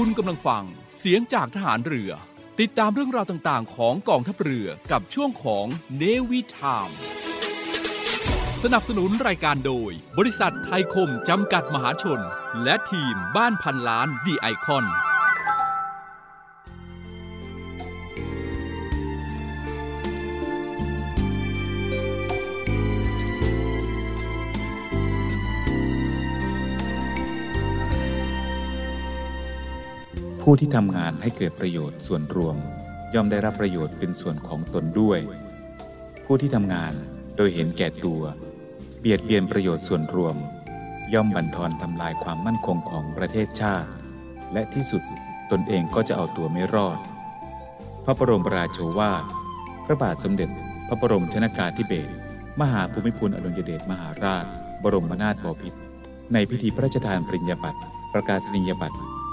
คุณกำลังฟังเสียงจากทหารเรือ ติดตามเรื่องราวต่างๆ ของกองทัพเรือกับช่วงของเนวิทามสนับสนุนรายการโดย บริษัทไทยคมจำกัดมหาชน และทีมบ้านพันล้านดีไอคอน ผู้ที่ทำงานให้เกิดประโยชน์ส่วนรวม ย่อมได้รับประโยชน์เป็นส่วนของตนด้วย ผู้ที่ทำงานโดยเห็นแก่ตัว เบียดเบียนประโยชน์ส่วนรวม ย่อมบั่นทอนทำลายความมั่นคงของประเทศชาติ และที่สุดตนเองก็จะเอาตัวไม่รอด พระบรมราโชวาทพระบาทสมเด็จ พระบรมชนากาธิเบศรมหาภูมิพลอดุลยเดชมหาราช บรมนาถบพิตรในพิธีพระราชทานปริญญาบัตรประกาศนียบัตร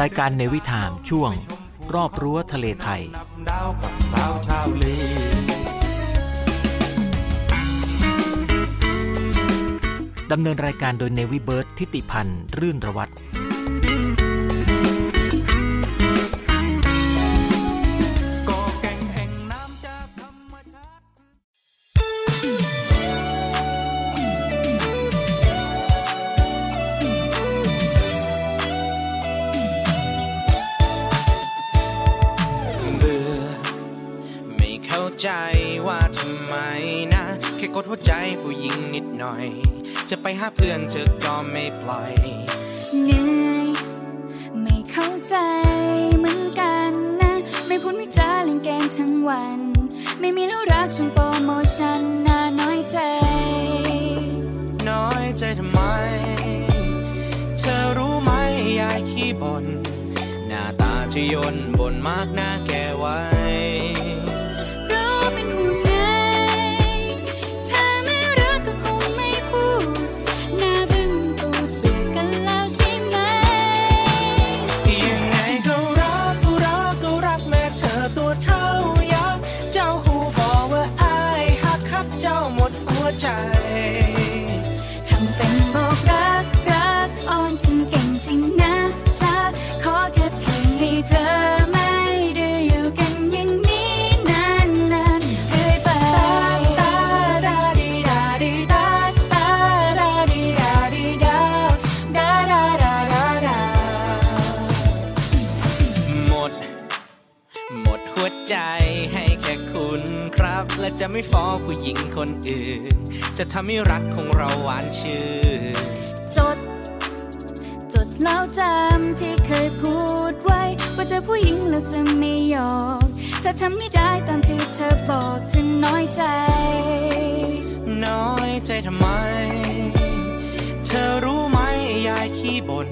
รายการเนวิถามช่วง รอบรั้วทะเลไทย ดำเนินรายการโดยเนวิเบิร์ตทิติพันธ์ รื่นระวัตร น่อย จะไปหาเพื่อนเธอก็ไม่ปล่อยเหนื่อยไม่เข้าใจเหมือนกันนะ ไม่พูดไม่จาเล่นเกมทั้งวัน ไม่มีแล้วรักช่วงโปรโมชั่นน่าน้อยใจ น้อยใจทำไม เธอรู้ไหมยายขี้บนหน้าตาจะยนบนมากหน้าแกไว้ ไม่ฟ้องผู้หญิงคนอื่น จะทำให้รักของเราหวานชื่นจด จดแล้วจำที่เคยพูดไว้ ว่าเจอผู้หญิงแล้วจะไม่ยอมจะทำไม่ได้ตามที่เธอบอกจะน้อยใจ น้อยใจทำไม เธอรู้ไหมยายขี้บน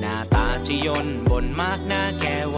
หน้าตาจะยนบนมากหน้าแกไว้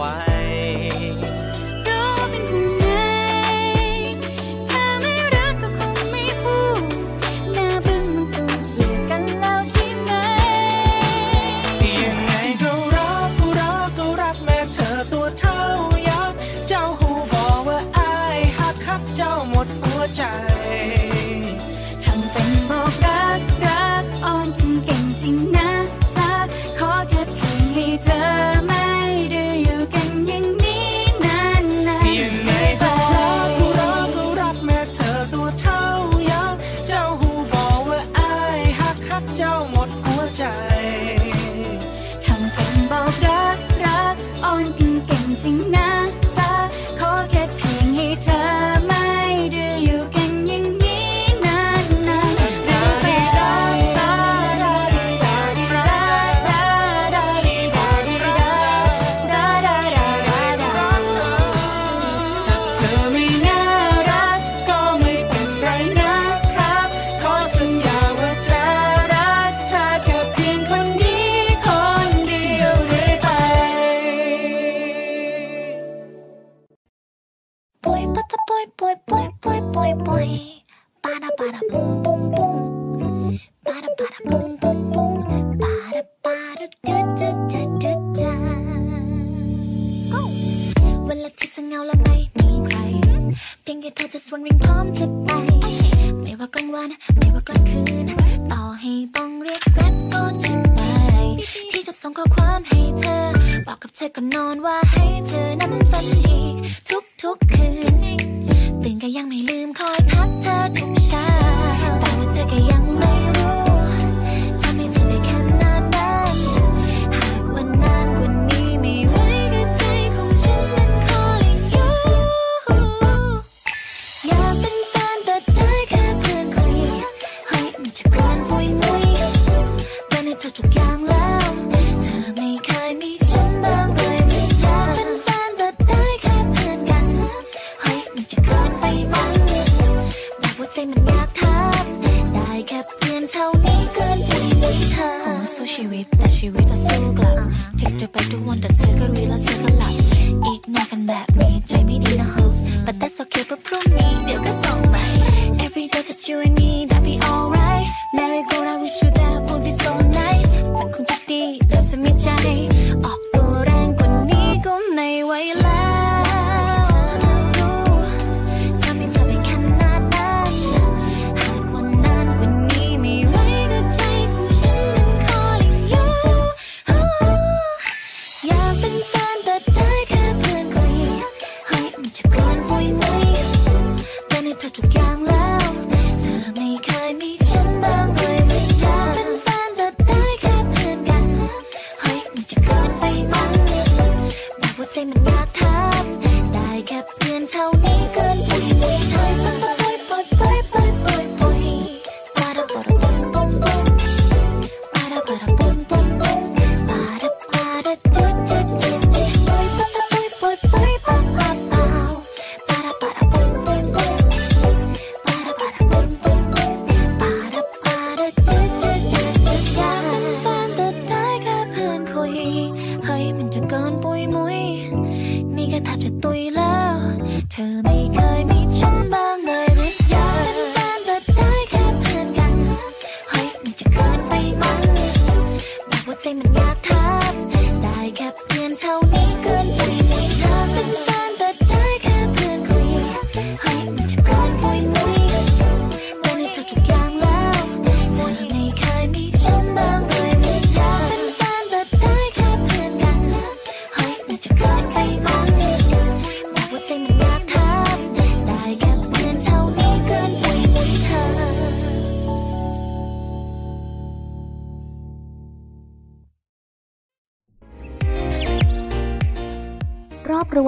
เ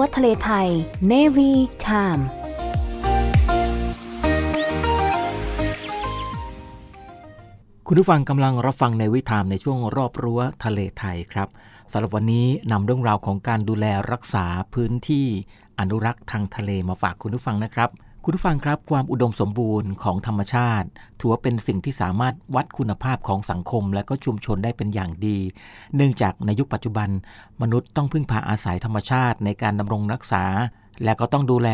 วทะเลไทย Navy Time คุณผู้ฟังกำลังรับฟังในวิถามในช่วงรอบรั้วทะเลไทยครับสำหรับวันนี้นำเรื่องราวของการดูแลรักษาพื้นที่อนุรักษ์ทางทะเลมาฝากคุณผู้ฟังนะครับ คุณผู้ฟังครับความอุดมสมบูรณ์ของธรรมชาติ ถือว่าเป็นสิ่งที่สามารถวัดคุณภาพของสังคมและก็ชุมชนได้เป็นอย่างดี เนื่องจากในยุคปัจจุบัน มนุษย์ต้องพึ่งพาอาศัยธรรมชาติในการดำรงรักษา และก็ต้องดูแล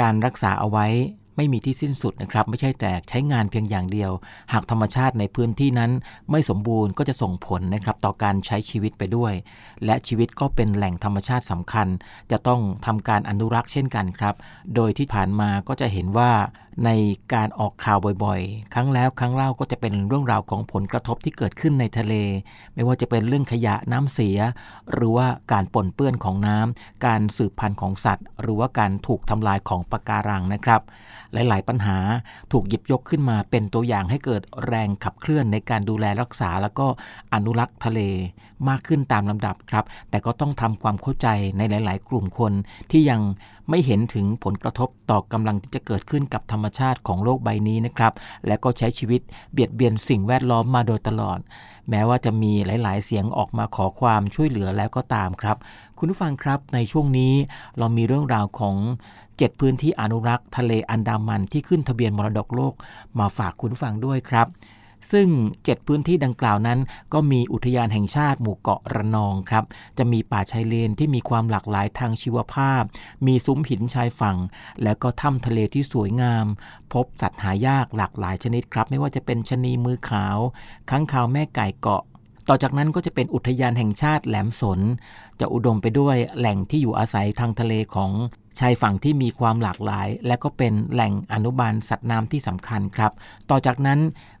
การรักษาเอาไว้ ไม่มีที่สิ้นสุดนะครับ ไม่ใช่แต่ใช้งานเพียงอย่างเดียว หากธรรมชาติในพื้นที่นั้นไม่สมบูรณ์ก็จะส่งผลนะครับต่อการใช้ชีวิตไปด้วย และชีวิตก็เป็นแหล่งธรรมชาติสำคัญ จะต้องทำการอนุรักษ์เช่นกันครับ โดยที่ผ่านมาก็จะเห็นว่า ในการออกข่าวบ่อยๆ ครั้งแล้วครั้งเล่าก็จะเป็นเรื่องราวของผลกระทบที่เกิดขึ้นในทะเล ไม่ว่าจะเป็นเรื่องขยะน้ำเสีย หรือว่าการปนเปื้อนของน้ำการสืบพันธุ์ของสัตว์ หรือว่าการถูกทำลายของปะการังนะครับ หลายๆ ปัญหาถูกหยิบยกขึ้นมาเป็นตัวอย่างให้เกิดแรงขับเคลื่อนในการดูแลรักษา แล้วก็อนุรักษ์ทะเลมากขึ้นตามลำดับครับ แต่ก็ต้องทำความเข้าใจในหลาย ๆ กลุ่มคนที่ยังไม่เห็นถึงผลกระทบต่อกำลังที่จะเกิดขึ้นกับธรรมชาติของโลกใบนี้นะครับ และก็ใช้ชีวิตเบียดเบียนสิ่งแวดล้อมมาโดยตลอด แม้ว่าจะมีหลาย ๆ เสียงออกมาขอความช่วยเหลือแล้วก็ตามครับ คุณผู้ฟังครับในช่วงนี้เรามีเรื่องราวของ7พื้นที่อนุรักษ์ ทะเลอันดามันที่ขึ้นทะเบียนมรดกโลก มาฝากคุณผู้ฟังด้วยครับ ซึ่ง 7 พื้นที่ดังกล่าวนั้น ก็มีอุทยานแห่งชาติหมู่เกาะระนองครับ จะมีป่าชายเลนที่มีความหลากหลายทางชีวภาพ มีซุ้มหินชายฝั่ง แล้วก็ถ้ำทะเลที่สวยงาม พบสัตว์หายากหลากหลายชนิดครับ ไม่ว่าจะเป็นชนีมือขาว ค้างคาวแม่ไก่เกาะต่อจากนั้นก็จะเป็นอุทยานแห่งชาติแหลมสน จะอุดมไปด้วยแหล่งที่อยู่อาศัยทางทะเลของชายฝั่งที่มีความหลากหลาย และก็เป็นแหล่งอนุบาลสัตว์น้ำที่สำคัญครับ ต่อจากนั้น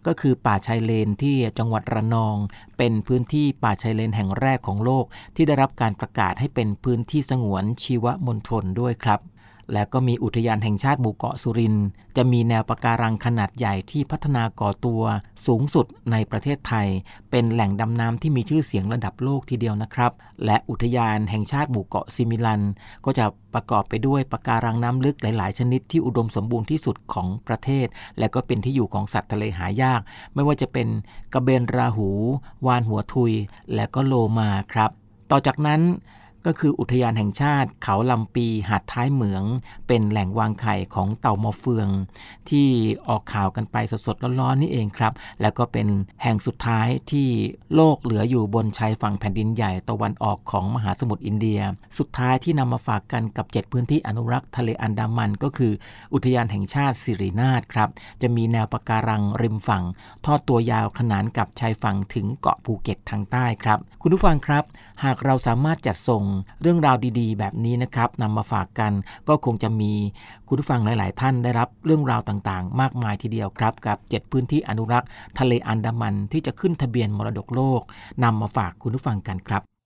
ก็คือป่าชายเลนที่จังหวัดระนอง เป็นพื้นที่ป่าชายเลนแห่งแรกของโลก ที่ได้รับการประกาศให้เป็นพื้นที่สงวนชีวมณฑลด้วยครับ และก็มีอุทยานแห่งชาติหมู่เกาะสุรินจะมีแนวปะการังขนาดใหญ่ที่พัฒนาก่อตัวสูงสุดในประเทศไทย เป็นแหล่งดำน้ำที่มีชื่อเสียงระดับโลกทีเดียวนะครับ และอุทยานแห่งชาติหมู่เกาะซิมิลัน ก็จะประกอบไปด้วยปะการังน้ำลึกหลาย ๆ ชนิดที่อุดมสมบูรณ์ที่สุดของประเทศ และก็เป็นที่อยู่ของสัตว์ทะเลหายาก ไม่ว่าจะเป็นกระเบนราหู วานหัวทุย และก็โลมาครับ ต่อจากนั้น ก็คืออุทยานแห่งชาติเขาลำปีหาดท้ายเหมือง เป็นแหล่งวางไข่ของเต่ามอเฟือง ที่ออกข่าวกันไปสดๆร้อนๆนี่เองครับ แล้วก็เป็นแห่งสุดท้ายที่โลกเหลืออยู่บนชายฝั่งแผ่นดินใหญ่ตะวันออกของมหาสมุทรอินเดีย สุดท้ายที่นำมาฝากกันกับ 7 พื้นที่อนุรักษ์ทะเลอันดามัน ก็คือ อุทยานแห่งชาติสิรินาถครับจะมีแนวปะการังริมฝั่ง ทอดตัวยาวขนานกับชายฝั่งถึงเกาะภูเก็ตทางใต้ครับ คุณผู้ฟังครับ หากเราสามารถจัดส่งเรื่องราวดีๆ แบบนี้นะครับนำมาฝากกันก็คงจะมีคุณผู้ฟังหลาย ๆ ท่านได้รับเรื่องราวต่างๆ มากมายทีเดียวครับ กับ 7 พื้นที่อนุรักษ์ ทะเลอันดามันที่จะขึ้นทะเบียนมรดกโลกนำมาฝากคุณผู้ฟังกันครับ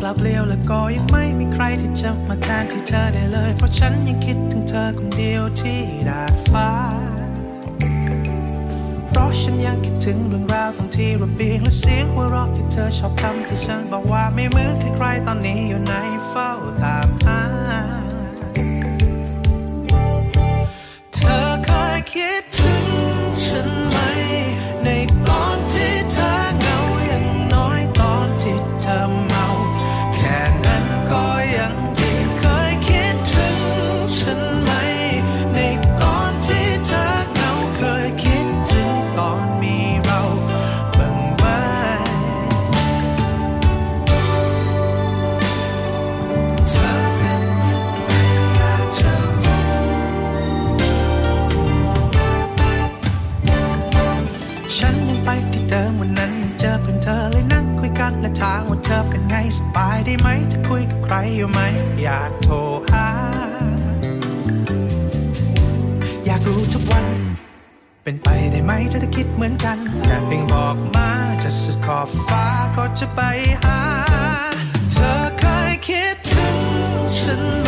กลับเลี้ยวแล้วก็ยังไม่มีใครที่จะมาแทนที่เธอได้เลย เพราะฉันยังคิดถึงเธอคนเดียวที่ดาดฟ้า เพราะฉันยังคิดถึงเรื่องราวตรงที่ระเบียงและเสียงหัวเราะที่เธอชอบทำที่ฉันบอกว่าไม่เหมือนใครๆตอนนี้อยู่ในเฝ้าตามหาเธอเคยคิดถึง สบายได้ไหมจะคุยกับใครอยู่ไหม อยากโทรหา อยากรู้ทุกวัน เป็นไปได้ไหมเธอจะคิดเหมือนกันแค่เพียงบอกมาจะสุดขอบฟ้าก็จะไปหา เธอเคยคิดถึงฉันไหมใน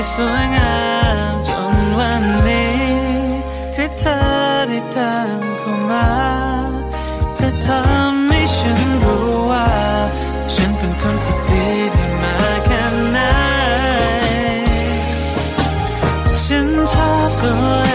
ที่สวยงามจนวันนี้ที่เธอได้เดินเข้ามาจะทำให้ฉันรู้ว่า ฉันเป็นคนที่ดีได้มาแค่ไหนฉันชอบเธอ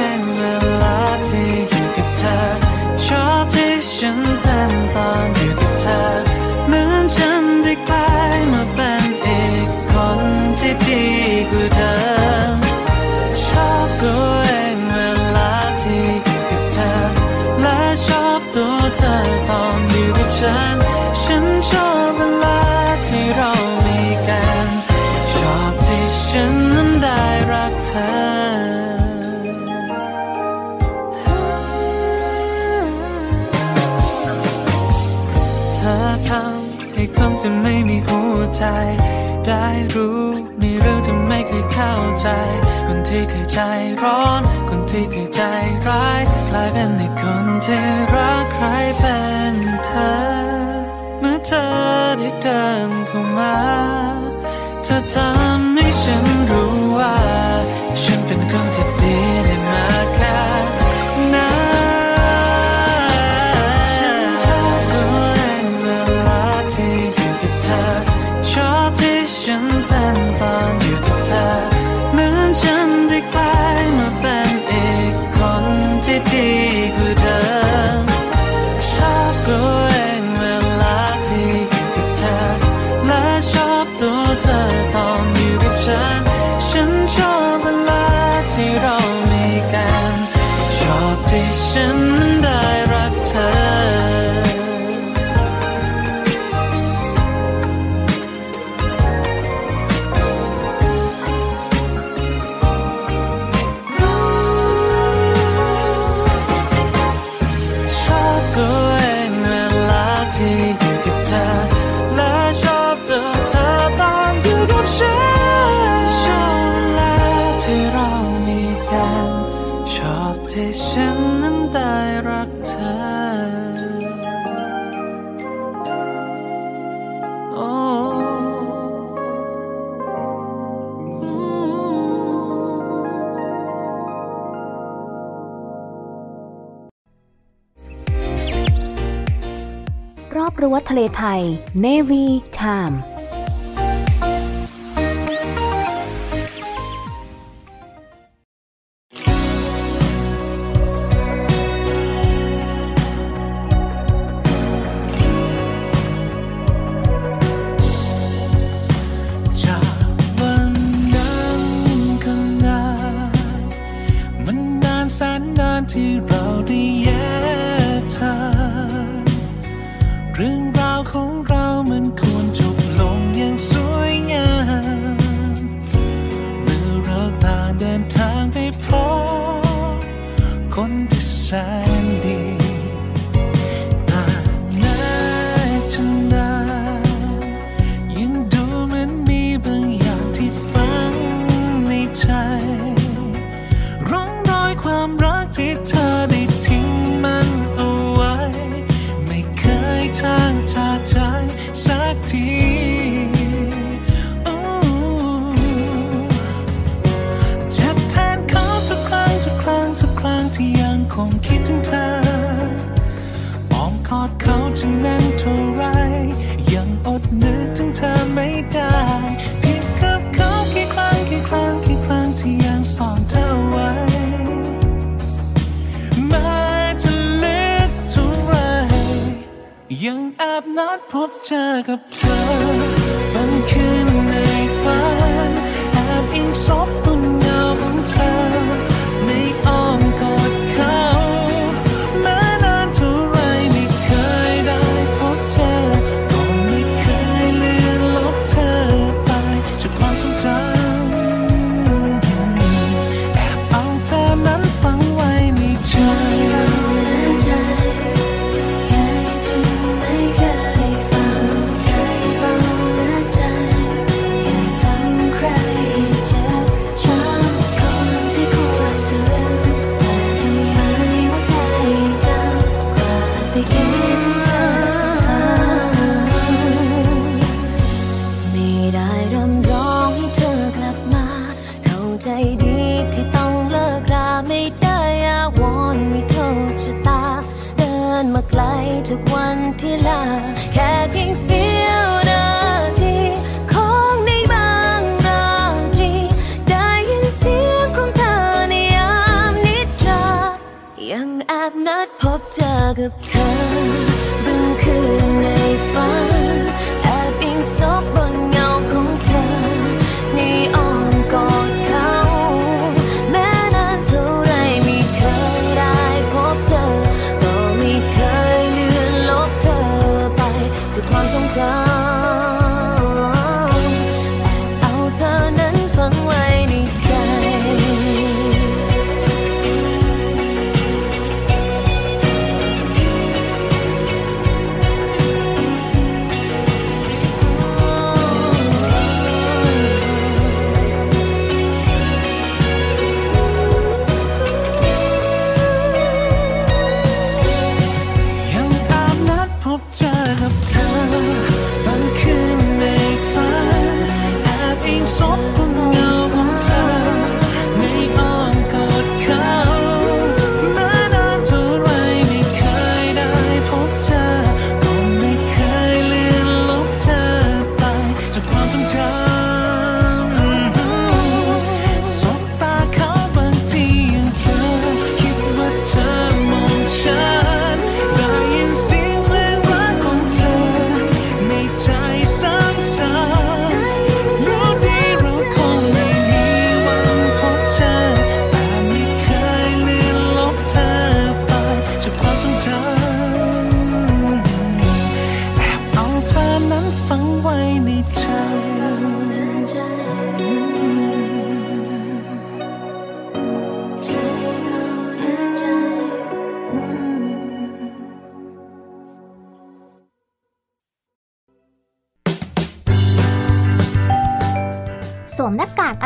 จะไม่มีหัวใจ ได้รู้ในเรื่องที่ไม่เคยเข้าใจ คนที่เคยใจร้อน คนที่เคยใจร้ายกลายเป็นในคนที่รักใครเป็นเธอ เมื่อเธอได้เดินเข้ามาเธอทำ 最深的 ไทย Navy Time พบเจอกับเธอ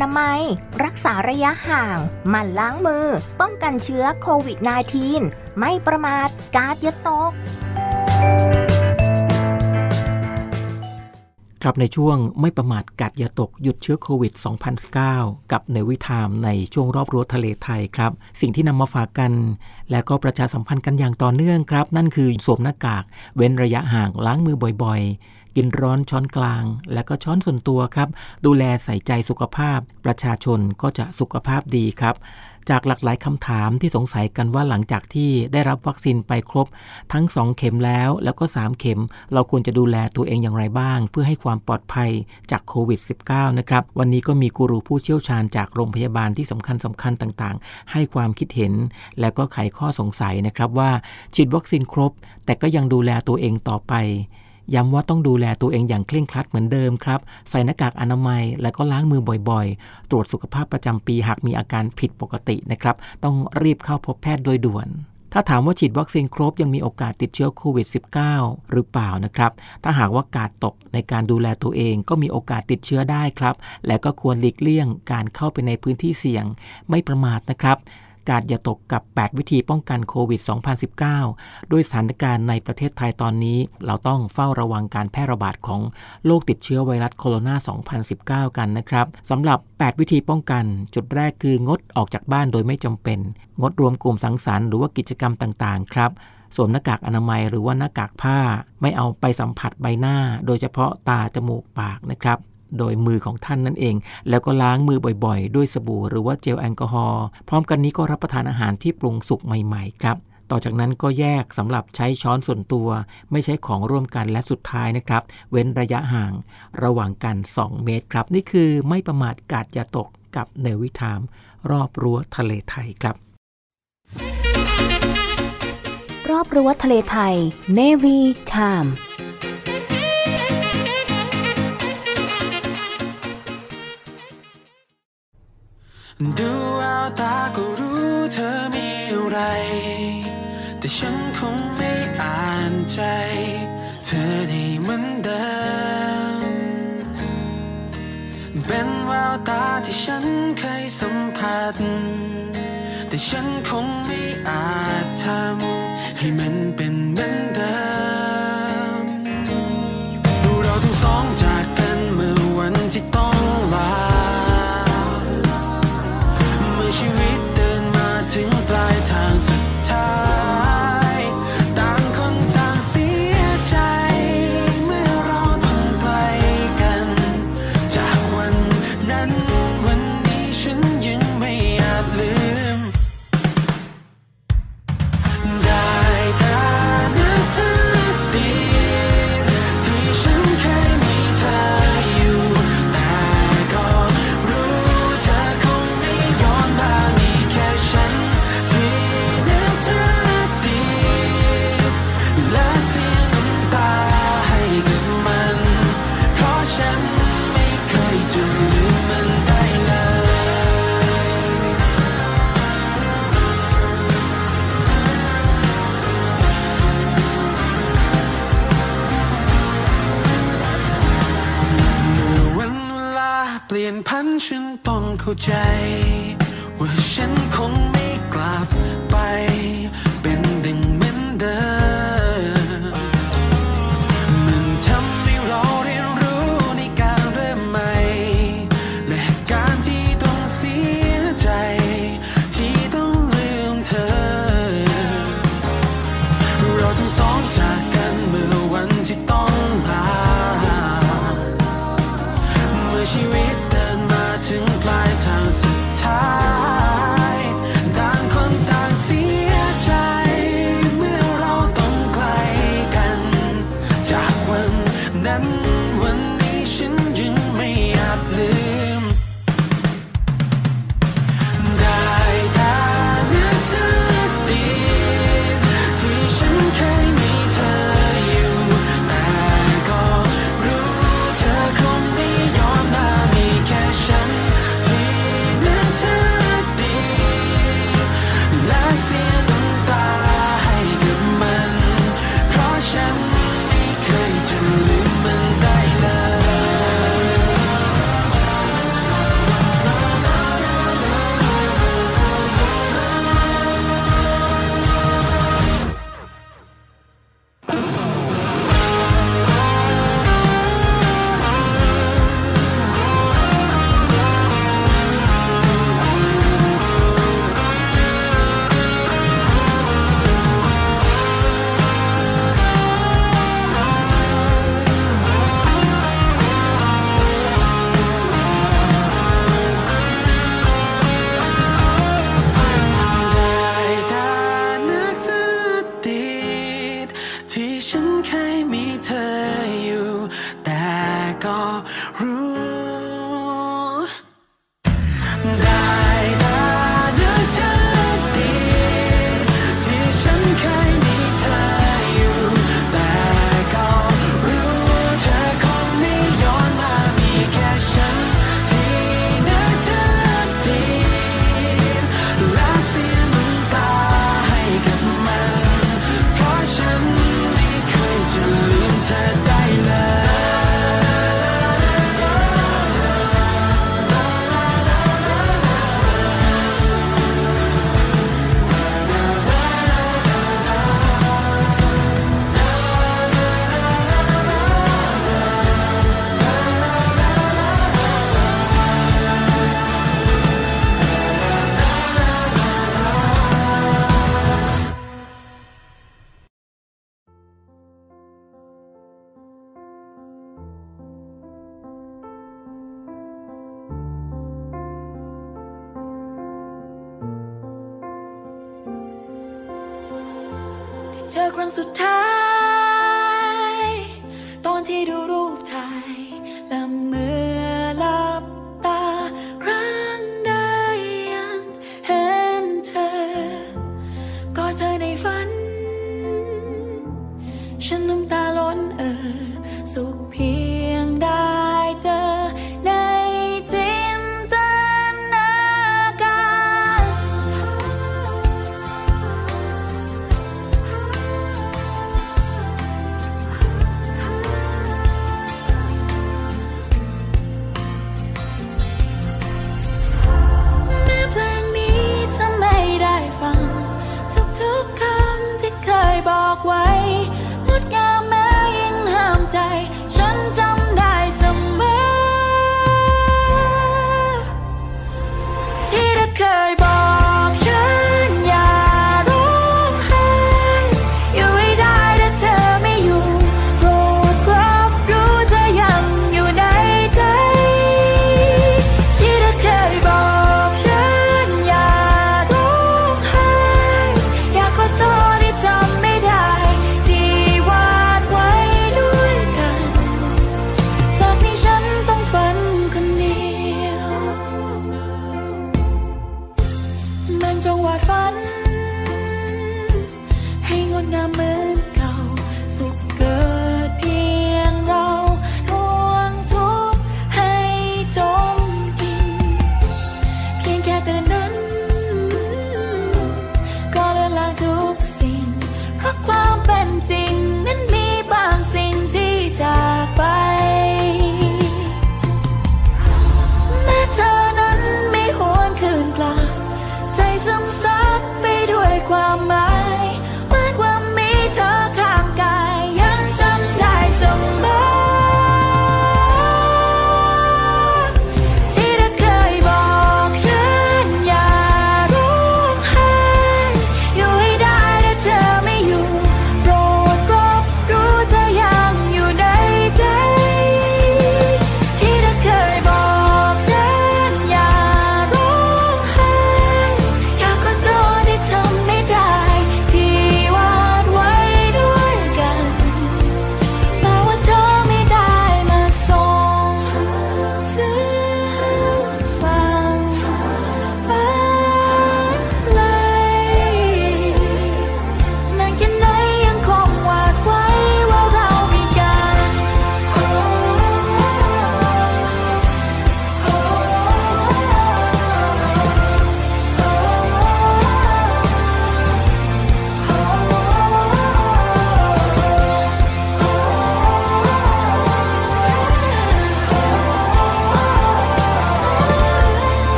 นากากอนามัย รักษาระยะห่าง หมั่นล้างมือ ป้องกันเชื้อโควิด -19 ไม่ประมาท กาดย่าตก ครับในช่วงไม่ประมาทกัดอย่าตกหยุดเชื้อโควิด 2019 กับในวิธามในช่วงรอบรั้วทะเลไทยครับ สิ่งที่นำมาฝากกัน และก็ประชาสัมพันธ์กันอย่างต่อเนื่องครับ นั่นคือสวมหน้ากาก เว้นระยะห่างล้างมือบ่อยๆ กินร้อนช้อนกลาง และก็ช้อนส่วนตัวครับ ดูแลใส่ใจสุขภาพ ประชาชนก็จะสุขภาพดีครับ จากหลากหลายคำถามที่สงสัยกันว่าหลังจากที่ได้รับวัคซีนไปครบ ทั้ง 2 เข็มแล้ว แล้วก็ 3 เข็ม เราควรจะดูแลตัวเองอย่างไรบ้าง เพื่อให้ความปลอดภัยจากโควิด -19 นะครับ วันนี้ก็มีกูรูผู้เชี่ยวชาญจากโรงพยาบาลที่สำคัญสำคัญต่างๆ ให้ความคิดเห็น และก็ไขข้อสงสัยนะครับว่าฉีดวัคซีนครบ แต่ก็ยังดูแลตัวเองต่อไป ย้ำว่าต้องดูแลตัวเองอย่างเคร่งครัดเหมือนเดิมครับ ใส่หน้ากากอนามัย และก็ล้างมือบ่อยๆ ตรวจสุขภาพประจำปีหากมีอาการผิดปกตินะครับ ต้องรีบเข้าพบแพทย์โดยด่วนถ้าถามว่าฉีดวัคซีนครบยังมีโอกาสติดเชื้อโควิด -19 หรือเปล่านะครับ ถ้าหากว่ากาดตกในการดูแลตัวเองก็มีโอกาสติดเชื้อได้ครับ และก็ควรหลีกเลี่ยงการเข้าไปในพื้นที่เสี่ยงไม่ประมาทนะครับ กาดอย่าตกกับ 8 วิธีป้องกันโควิด 2019 ด้วยสถานการณ์ในประเทศไทยตอนนี้ เราต้องเฝ้าระวังการแพร่ระบาดของโรคติดเชื้อไวรัสโคโรนา 2019 กันนะครับสำหรับ 8 วิธีป้องกัน จุดแรกคืองดออกจากบ้านโดยไม่จำเป็น งดรวมกลุ่มสังสรรค์หรือว่ากิจกรรมต่างๆ ครับสวมหน้ากากอนามัยหรือว่าหน้ากากผ้า ไม่เอาไปสัมผัสใบหน้า โดยเฉพาะตาจมูกปากนะครับ โดยมือของท่านนั่นเอง แล้วก็ล้างมือบ่อยๆ ด้วยสบู่หรือว่าเจลแอลกอฮอล์พร้อมกันนี้ก็รับประทานอาหารที่ปรุงสุกใหม่ๆครับต่อจากนั้นก็แยกสำหรับใช้ช้อนส่วนตัว ไม่ใช้ของร่วมกันและสุดท้ายนะครับ เว้นระยะห่างระหว่างกัน 2 เมตรครับ นี่คือไม่ประมาทกาดอย่าตกกับเนวิทาม รอบรั้วทะเลไทยครับ รอบรั้วทะเลไทย Navy Time ดูแววตาก็รู้เธอมีอะไร แต่ฉันคงไม่อ่านใจ เธอได้เหมือนเดิม เป็นแววตาที่ฉันเคยสัมผัส แต่ฉันคงไม่อาจทำให้มันเป็นเหมือนเดิม เข้าใจ ว่าฉันคงไม่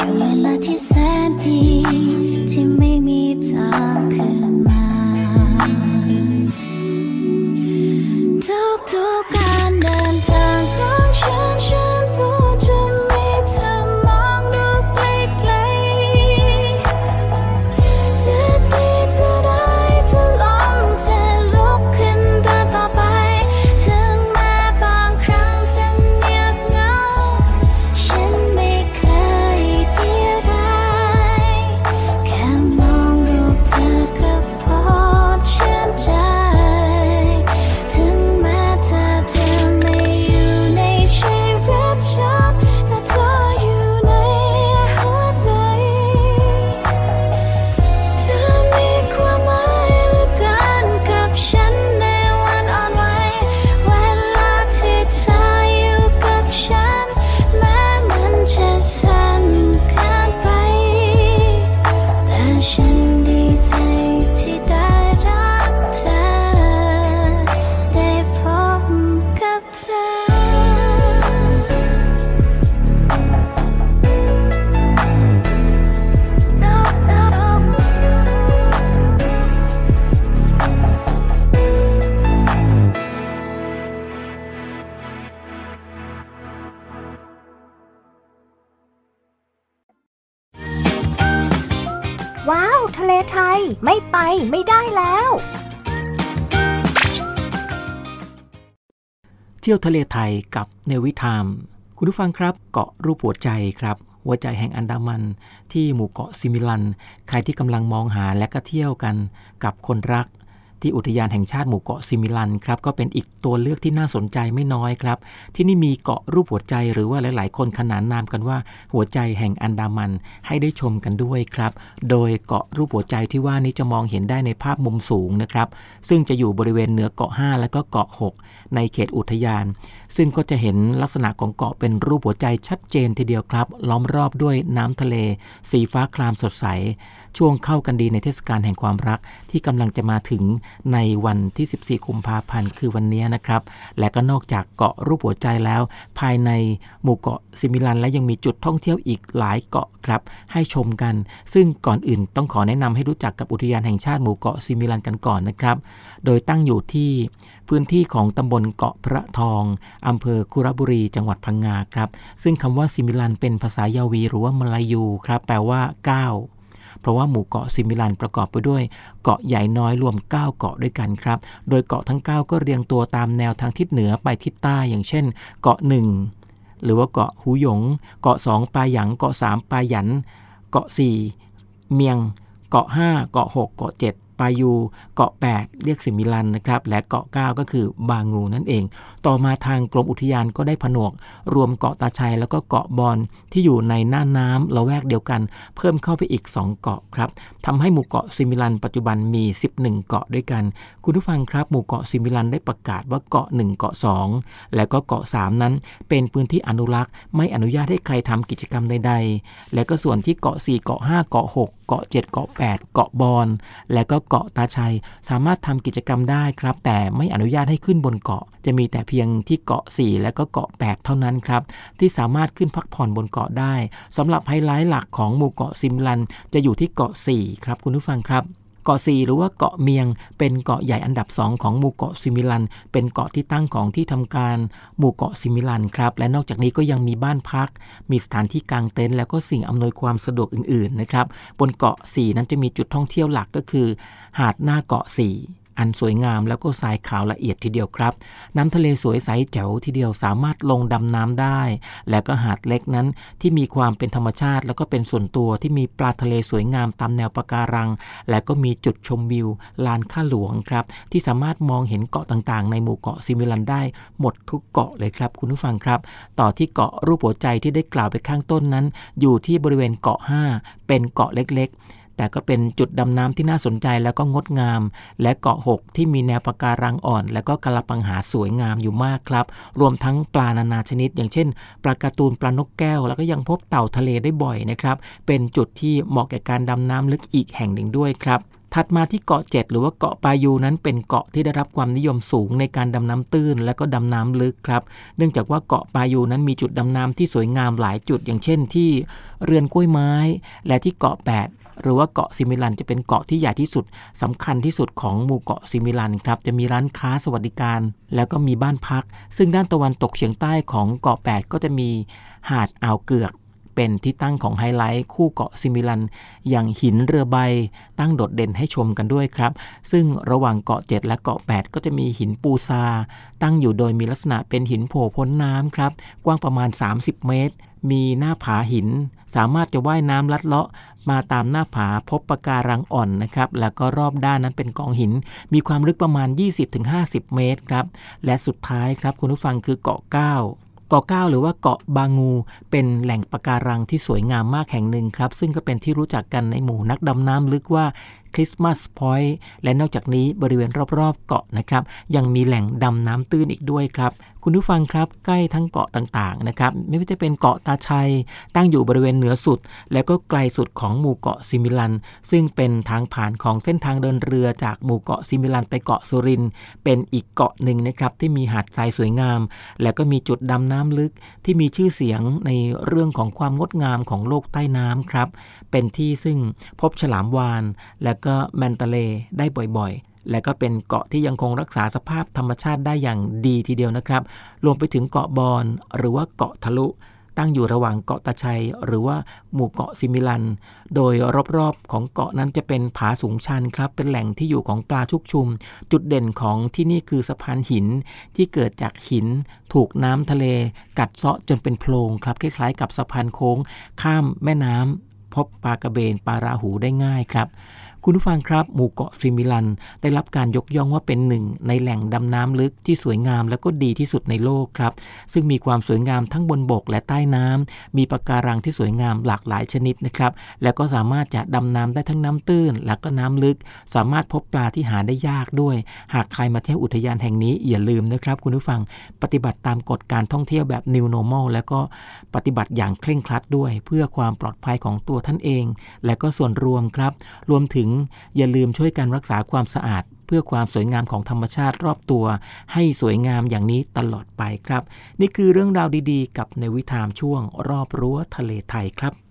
ช่วงเวลาที่แสนดีที่ไม่มีทางคืน ที่ยวทะเลไทยกับเนวิทาม คุณผู้ฟังครับ เกาะรูปหัวใจครับ หัวใจแห่งอันดามันที่หมู่เกาะซิมิลัน ใครที่กำลังมองหาและก็เที่ยวกันกับคนรัก ที่อุทยานแห่งชาติหมู่เกาะซิมิลันครับก็เป็นอีกตัวเลือกที่น่าสนใจไม่น้อยครับ ที่นี่มีเกาะรูปหัวใจหรือว่าหลาย ๆ คนขนานนามกันว่าหัวใจแห่งอันดามันให้ได้ชมกันด้วยครับ โดยเกาะรูปหัวใจที่ว่านี้จะมองเห็นได้ในภาพมุมสูงนะครับซึ่งจะอยู่บริเวณเหนือเกาะ 5 และก็เกาะ 6 ในเขตอุทยาน ซึ่งก็จะเห็นลักษณะของเกาะเป็นรูปหัวใจชัดเจนทีเดียวครับ ล้อมรอบด้วยน้ำทะเล สีฟ้าครามสดใส ช่วงเข้ากันดีในเทศกาลแห่งความรักที่กำลังจะมาถึงในวันที่ 14 กุมภาพันธ์คือวันนี้นะครับ และก็นอกจากเกาะรูปหัวใจแล้ว ภายในหมู่เกาะซิมิลัน และยังมีจุดท่องเที่ยวอีกหลายเกาะครับ ให้ชมกัน ซึ่งก่อนอื่นต้องขอแนะนำให้รู้จักกับอุทยานแห่งชาติหมู่เกาะซิมิลันกันก่อนนะครับ โดยตั้งอยู่ที่พื้นที่ของตำบลเกาะพระทองอำเภอคุระบุรี จังหวัดพังงาครับ ซึ่งคำว่าซิมิลันเป็นภาษายาวีหรือว่ามาลายูครับ แปลว่า 9 เพราะว่าหมู่เกาะซิมิลันประกอบไปด้วย เกาะใหญ่น้อยรวม 9 เกาะด้วยกันครับ โดยเกาะทั้ง 9 ก็เรียงตัวตามแนวทางทิศเหนือไปทิศใต้ อย่างเช่น เกาะ 1 หรือว่าเกาะหูหยง เกาะ 2 ปลาหยางเกาะ 3 ปาหยัน เกาะ 4 เมียง เกาะ 5 เกาะ 6 เกาะ 7 ปายูเกาะ 8 เรียกสิมิลันนะครับและเกาะ 9 ก็คือบางูนั่นเอง ต่อมาทางกรมอุทยานก็ได้ผนวก รวมเกาะตาชัยแล้วก็เกาะบอนที่อยู่ในน่านน้ำละแวกเดียวกัน เพิ่มเข้าไปอีก 2 เกาะครับทำให้หมู่เกาะซิมิลัน ปัจจุบันมี 11 เกาะด้วยกัน คุณผู้ฟังครับหมู่เกาะซิมิลันได้ประกาศว่าเกาะ 1 เกาะ 2 และก็เกาะ 3 นั้น เป็นพื้นที่อนุรักษ์ ไม่อนุญาตให้ใครทำกิจกรรมใดๆ และก็ส่วนที่เกาะ 4 เกาะ 5 เกาะ 6 เกาะ 7 เกาะ 8 เกาะบอน และก็เกาะตาชัย สามารถทำกิจกรรมได้ครับ แต่ไม่อนุญาตให้ขึ้นบนเกาะ จะมีแต่เพียงที่เกาะ 4 และก็เกาะ 8 เท่านั้นครับ ที่สามารถขึ้นพักผ่อนบนเกาะได้สำหรับไฮไลท์หลักของหมู่เกาะซิมลัน จะอยู่ที่เกาะ 4 ครับคุณผู้ฟังครับ เกาะ4หรือว่าเกาะเมียง เป็นเกาะใหญ่อันดับ 2 ของหมู่เกาะซิมิลัน เป็นเกาะที่ตั้งของที่ทำการหมู่เกาะซิมิลันครับ และนอกจากนี้ก็ยังมีบ้านพัก มีสถานที่กางเต็นท์แล้วก็สิ่งอำนวยความสะดวกอื่นๆนะครับ บนเกาะ4นั้นจะมีจุดท่องเที่ยวหลักก็คือ หาดหน้าเกาะ4 อันสวยงามแล้วก็ทรายขาวละเอียดทีเดียวครับ น้ำทะเลสวยใสแจ๋วทีเดียวสามารถลงดำน้ำได้ และก็หาดเล็กนั้นที่มีความเป็นธรรมชาติ แล้วก็เป็นส่วนตัวที่มีปลาทะเลสวยงามตามแนวปะการัง และก็มีจุดชมวิวลานข้าหลวงครับ ที่สามารถมองเห็นเกาะต่างๆ ในหมู่เกาะซิมิลันได้หมดทุกเกาะเลยครับคุณผู้ฟังครับ ต่อที่เกาะรูปหัวใจที่ได้กล่าวไปข้างต้นนั้น อยู่ที่บริเวณเกาะ 5 เป็นเกาะเล็กๆ แต่ก็เป็นจุดดำน้ำที่น่าสนใจแล้วก็งดงาม และเกาะ6ที่มีแนวปะการังอ่อน และก็กระปังหาสวยงามอยู่มากครับ รวมทั้งปลานานาชนิด อย่างเช่น ปลาการ์ตูนปลานกแก้ว แล้วก็ยังพบเต่าทะเลได้บ่อยนะครับ เป็นจุดที่เหมาะแก่การดำน้ำลึกอีกแห่งหนึ่งด้วยครับถัดมาที่เกาะ 7 หรือว่าเกาะปายูนั้นเป็นเกาะที่ได้รับความนิยมสูงในการดำน้ำตื้น และก็ดำน้ำลึกครับ เนื่องจากว่าเกาะปายูนั้นมีจุดดำน้ำที่สวยงามหลายจุด อย่างเช่นที่เรือนกล้วยไม้ และที่เกาะ 8 หรือว่าเกาะซิมิลันจะเป็นเกาะที่ใหญ่ที่สุดสำคัญที่สุดของหมู่เกาะซิมิลันครับจะมีร้านค้าสวัสดิการ แล้วก็มีบ้านพัก ซึ่งด้านตะวันตกเฉียงใต้ของเกาะ 8 ก็จะมีหาดอ่าวเกือกเป็นที่ตั้งของไฮไลท์คู่เกาะซิมิลัน อย่างหินเรือใบตั้งโดดเด่นให้ชมกันด้วยครับ ซึ่งระหว่างเกาะ 7 และเกาะ 8 ก็จะมีหินปูซา ตั้งอยู่โดยมีลักษณะเป็นหินโผล่พ้นน้ำครับ กว้างประมาณ 30 เมตร มีหน้าผาหิน สามารถจะว่ายน้ำลัดเลาะ มาตามหน้าผาพบปะการังอ่อนนะครับแล้วก็รอบด้านนั้นเป็นกองหิน มีความลึกประมาณ 20-50 เมตรครับและสุดท้ายครับคุณผู้ฟังคือเกาะ9เกาะ9หรือว่าเกาะบางู เป็นแหล่งปะการังที่สวยงามมากแห่งหนึ่งครับ ซึ่งก็เป็นที่รู้จักกันในหมู่นักดำน้ำลึกว่า Christmas Point และนอกจากนี้บริเวณรอบๆ เกาะนะครับ ยังมีแหล่งดำน้ำตื้นอีกด้วยครับ คุณผู้ฟังครับใกล้ทั้งเกาะต่างๆนะครับไม่ว่าจะเป็นเกาะตาชัย ตั้งอยู่บริเวณเหนือสุด และก็ไกลสุดของหมู่เกาะซิมิลัน ซึ่งเป็นทางผ่านของเส้นทางเดินเรือจากหมู่เกาะซิมิลันไปเกาะสุรินทร์เป็นอีกเกาะหนึ่งนะครับที่มีหาดทรายสวยงาม และก็มีจุดดำน้ำลึกที่มีชื่อเสียงในเรื่องของความงดงามของโลกใต้น้ำครับเป็นที่ซึ่งพบฉลามวาฬและก็แมนตาเลได้บ่อย และก็เป็นเกาะที่ยังคงรักษาสภาพธรรมชาติได้อย่างดีทีเดียวนะครับ รวมไปถึงเกาะบอนหรือว่าเกาะทะลุ ตั้งอยู่ระหว่างเกาะตาชัย หรือว่าหมู่เกาะซิมิลัน โดยรอบๆของเกาะนั้นจะเป็นผาสูงชันครับ เป็นแหล่งที่อยู่ของปลาชุกชุม จุดเด่นของที่นี่คือสะพานหินที่เกิดจากหิน ถูกน้ำทะเล กัดเซาะจนเป็นโพรงครับคล้ายๆ กับสะพานโค้ง ข้ามแม่น้ำพบปลากระเบนปลาราหูได้ง่ายครับ คุณผู้ฟังครับ หมู่เกาะซิมิลัน ได้รับการยกย่องว่าเป็นหนึ่ง ในแหล่งดำน้ำลึกที่สวยงามและก็ดีที่สุดในโลกครับ ซึ่งมีความสวยงามทั้งบนบกและใต้น้ำมีปะการังที่สวยงามหลากหลายชนิดนะครับ และก็สามารถจะดำน้ำได้ทั้งน้ำตื้น และก็น้ำลึก สามารถพบปลาที่หาได้ยากด้วย หากใครมาเที่ยวอุทยานแห่งนี้อย่าลืมนะครับ คุณผู้ฟังปฏิบัติตามกฎการท่องเที่ยวแบบ New Normal แล้วก็ปฏิบัติอย่างเคร่งครัดด้วย เพื่อความปลอดภัยของตัวท่านเอง และก็ส่วนรวมครับ รวมถึงอย่าลืมช่วยกันรักษาความสะอาด เพื่อความสวยงามของธรรมชาติรอบตัว ให้สวยงามอย่างนี้ตลอดไปครับ นี่คือเรื่องราวดีๆ กับในวิถามช่วงรอบรั้วทะเลไทยครับ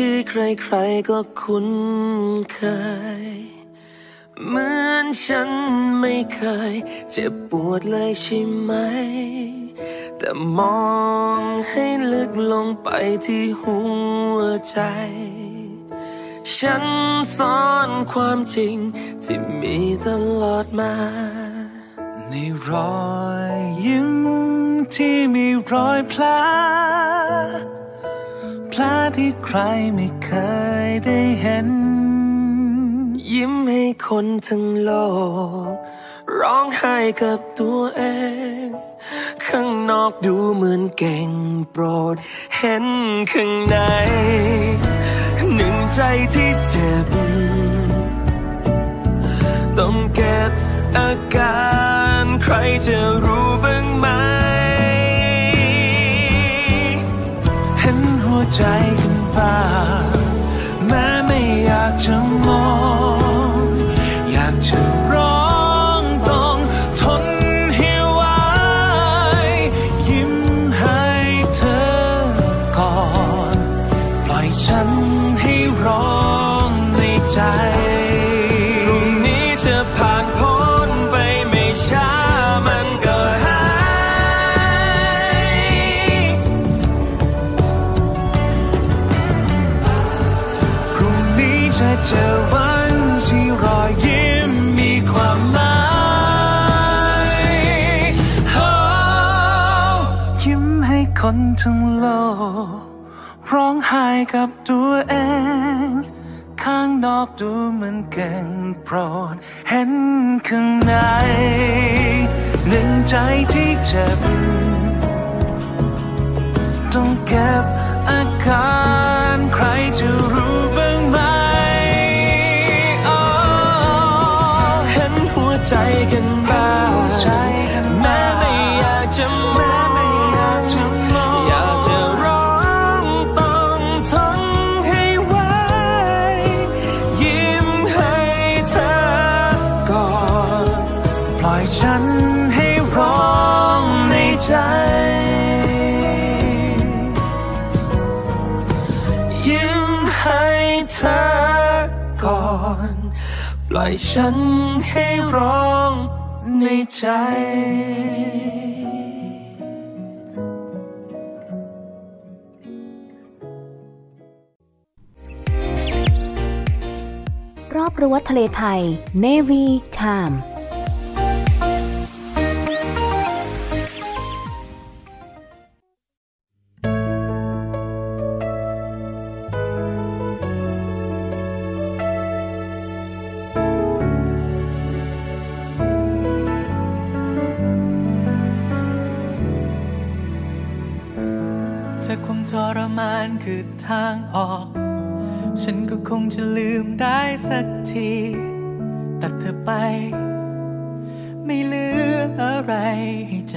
ที่ใครๆก็คุ้นเคย เหมือนฉันไม่เคย เจ็บปวดเลยใช่ไหม แต่มองให้ลึกลงไปที่หัวใจ ฉันซ่อนความจริงที่มีตลอดมาในรอยยิ้มที่มีรอยแผล แผลที่ใครไม่เคยได้เห็น ยิ้มให้คนทั้งโลก ร้องไห้กับตัวเอง ข้างนอกดูเหมือนเก่งโปรด เห็นข้างใน หนึ่งใจที่เจ็บ ต้องเก็บอาการ ใครจะรู้บ้างไหม ใจกันบ้าแม้ไม่อยากจะมอง คนทั้งโลก ร้องไห้กับตัวเอง ข้างนอกดูเหมือนเก่งโปรดเห็นข้างใน หนึ่งใจที่เจ็บ ต้องเก็บอาการใครจะรู้ อยฉันให้ร้องในใจ รอบรั้วทะเลไทย Navy Time คือทางออก ฉันก็คงจะลืมได้สักที ตัดเธอไป ไม่เหลืออะไรให้จ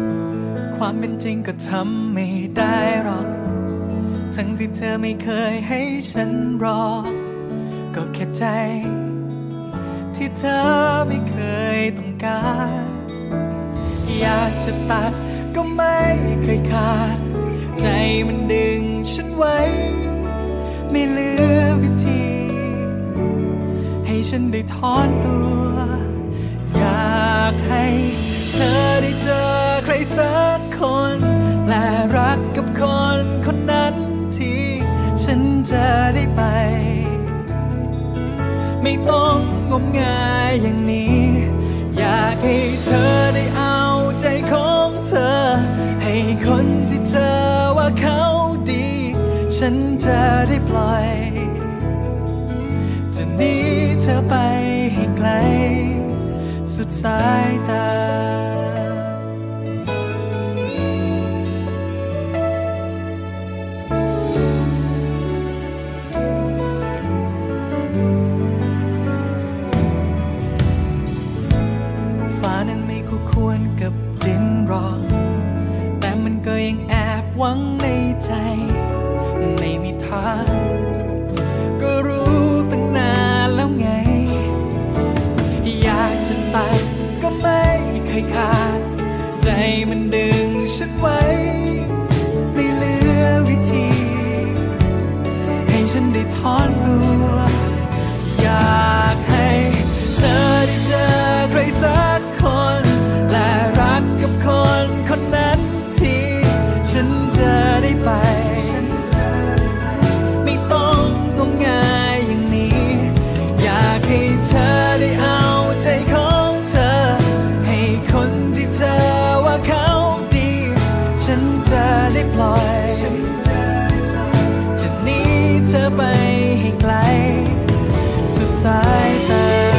ำ ความเป็นจริงก็ทำไม่ได้หรอก ทั้งที่เธอไม่เคยให้ฉันรอ ก็แค่ใจ ที่เธอไม่เคยต้องการ อยากจะตัดก็ไม่เคยขาด ใจมันดึงฉันไว้ ไม่เหลือวิธีให้ฉันได้ถอนตัว อยากให้เธอได้เจอใครสักคน และรักกับคนคนนั้นที่ฉันจะได้ไป ไม่ต้องงมงายอย่างนี้ อยากให้เธอได้เอาใจของเธอ ให้คนที่เธอ เขาดี ฉันจะได้ปล่อย จะหนีเธอไปให้ไกล สุดสายตา ใจมันดึงฉันไว้ ไม่เหลือวิธี ให้ฉันได้ถอน ฉันจะได้ปล่อยจะหนีเธอไปให้ไกล สุดสายตา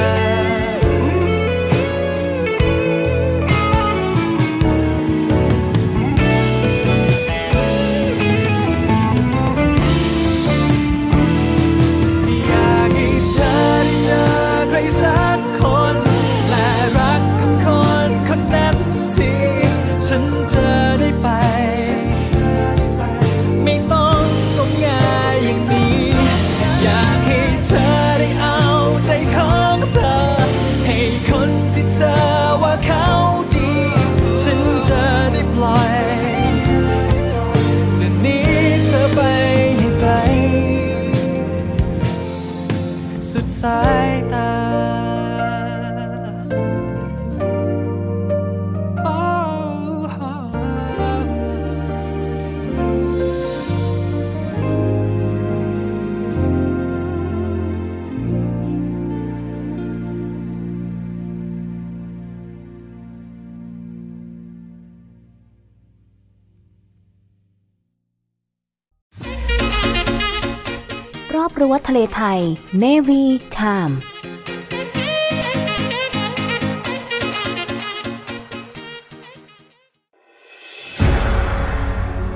วทะเลไทย Navy Time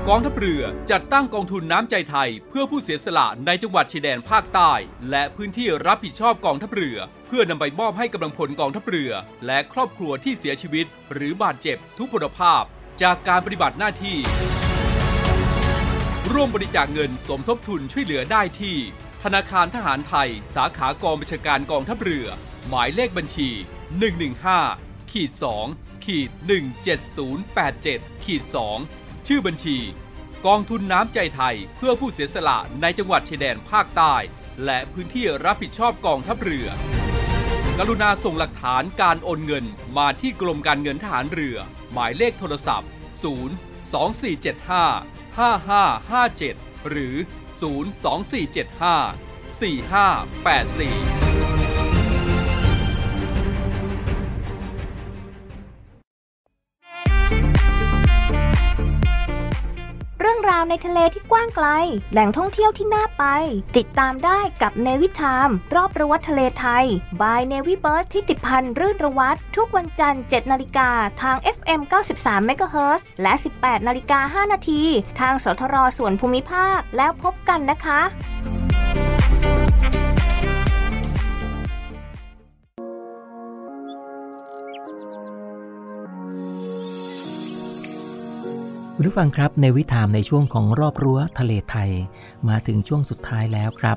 กองทัพเรือจัดตั้งกองทุนน้ำใจไทย เพื่อผู้เสียสละในจังหวัดชายแดนภาคใต้ และพื้นที่รับผิดชอบกองทัพเรือ เพื่อนำไปมอบให้กำลังพลกองทัพเรือ และครอบครัวที่เสียชีวิต หรือบาดเจ็บทุกพลภาพ จากการปฏิบัติหน้าที่ ร่วมบริจาคเงินสมทบทุนช่วยเหลือได้ที่ ธนาคารทหารไทย สาขากองบัญชาการกองทัพเรือ หมายเลขบัญชี 115ขีด2ขีด17087ขีด2ชื่อบัญชี กองทุนน้ำใจไทยเพื่อผู้เสียสละในจังหวัดชายแดนภาคใต้ และพื้นที่รับผิดชอบกองทัพเรือ กรุณาส่งหลักฐานการโอนเงินมาที่กรมการเงินทหารเรือ หมายเลขโทรศัพท์ 0 2475 5557 หรือ 02475 4584 รื่องราวในทะเลที่กว้างไกล แหล่งท่องเที่ยวที่น่าไป ติดตามได้กับเนวิทามรอบรั้วทะเลไทย บายเนวิเบิร์ดที่ติดพันรื่นระวัตทุกวันจันทร์ 7 นาฬิกาทาง FM 93 MHz และ 18 นาฬิกา 5 นาที ทางสทรส่วนภูมิภาคแล้วพบกันนะคะ คุณผู้ฟังครับในวิถามในช่วงของรอบรั้วทะเลไทย มาถึงช่วงสุดท้ายแล้วครับ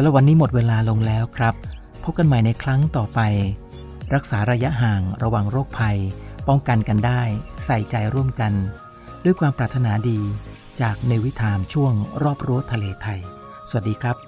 ำหรับวันนี้หมดเวลาลงแล้วครับ พบกันใหม่ในครั้งต่อไป รักษาระยะห่างระวังโรคภัย ป้องกันกันได้ ใส่ใจร่วมกัน ด้วยความปรารถนาดีจากในวิถามช่วงรอบรั้วทะเลไทย สวัสดีครับ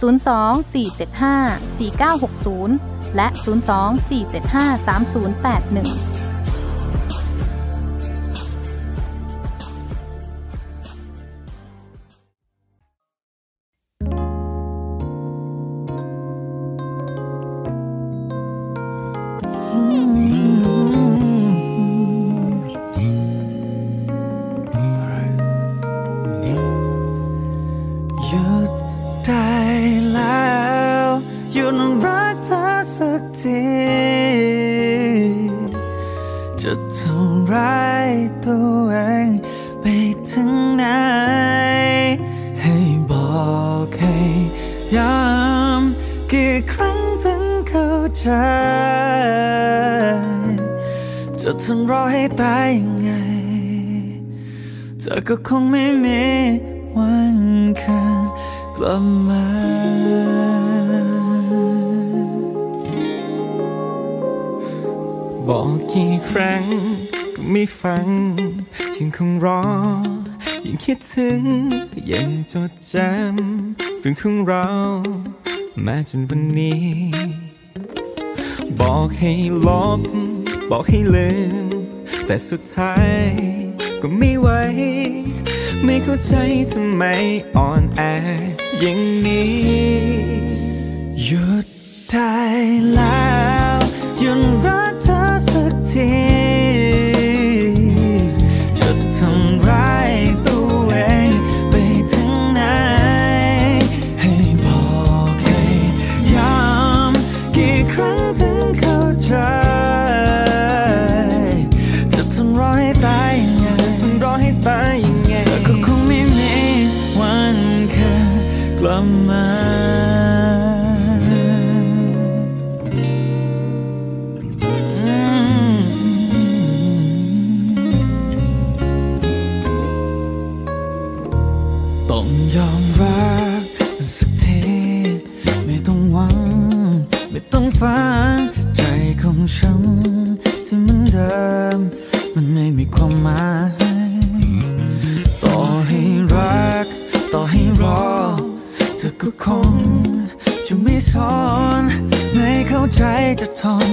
024754960 และ 024753081 กี่ครั้งถึงเข้าใจจะทนรอให้ตายยังไง เธอก็คงไม่มีวันคืนกลับมาบอกกี่ครั้งก็ไม่ฟังยังคงรอ ยังคิดถึงยังจดจำเรื่องของเรา แม้จนวันนี้ บอกให้ลบ บอกให้ลืม แต่สุดท้ายก็ไม่ไหว ไม่เข้าใจทำไมอ่อนแออย่างนี้ หยุดได้แล้ว หยุดรักเธอสักที หมาย ต่อให้รัก ต่อให้รอ เธอก็คง จะไม่สอน ไม่เข้าใจจะทน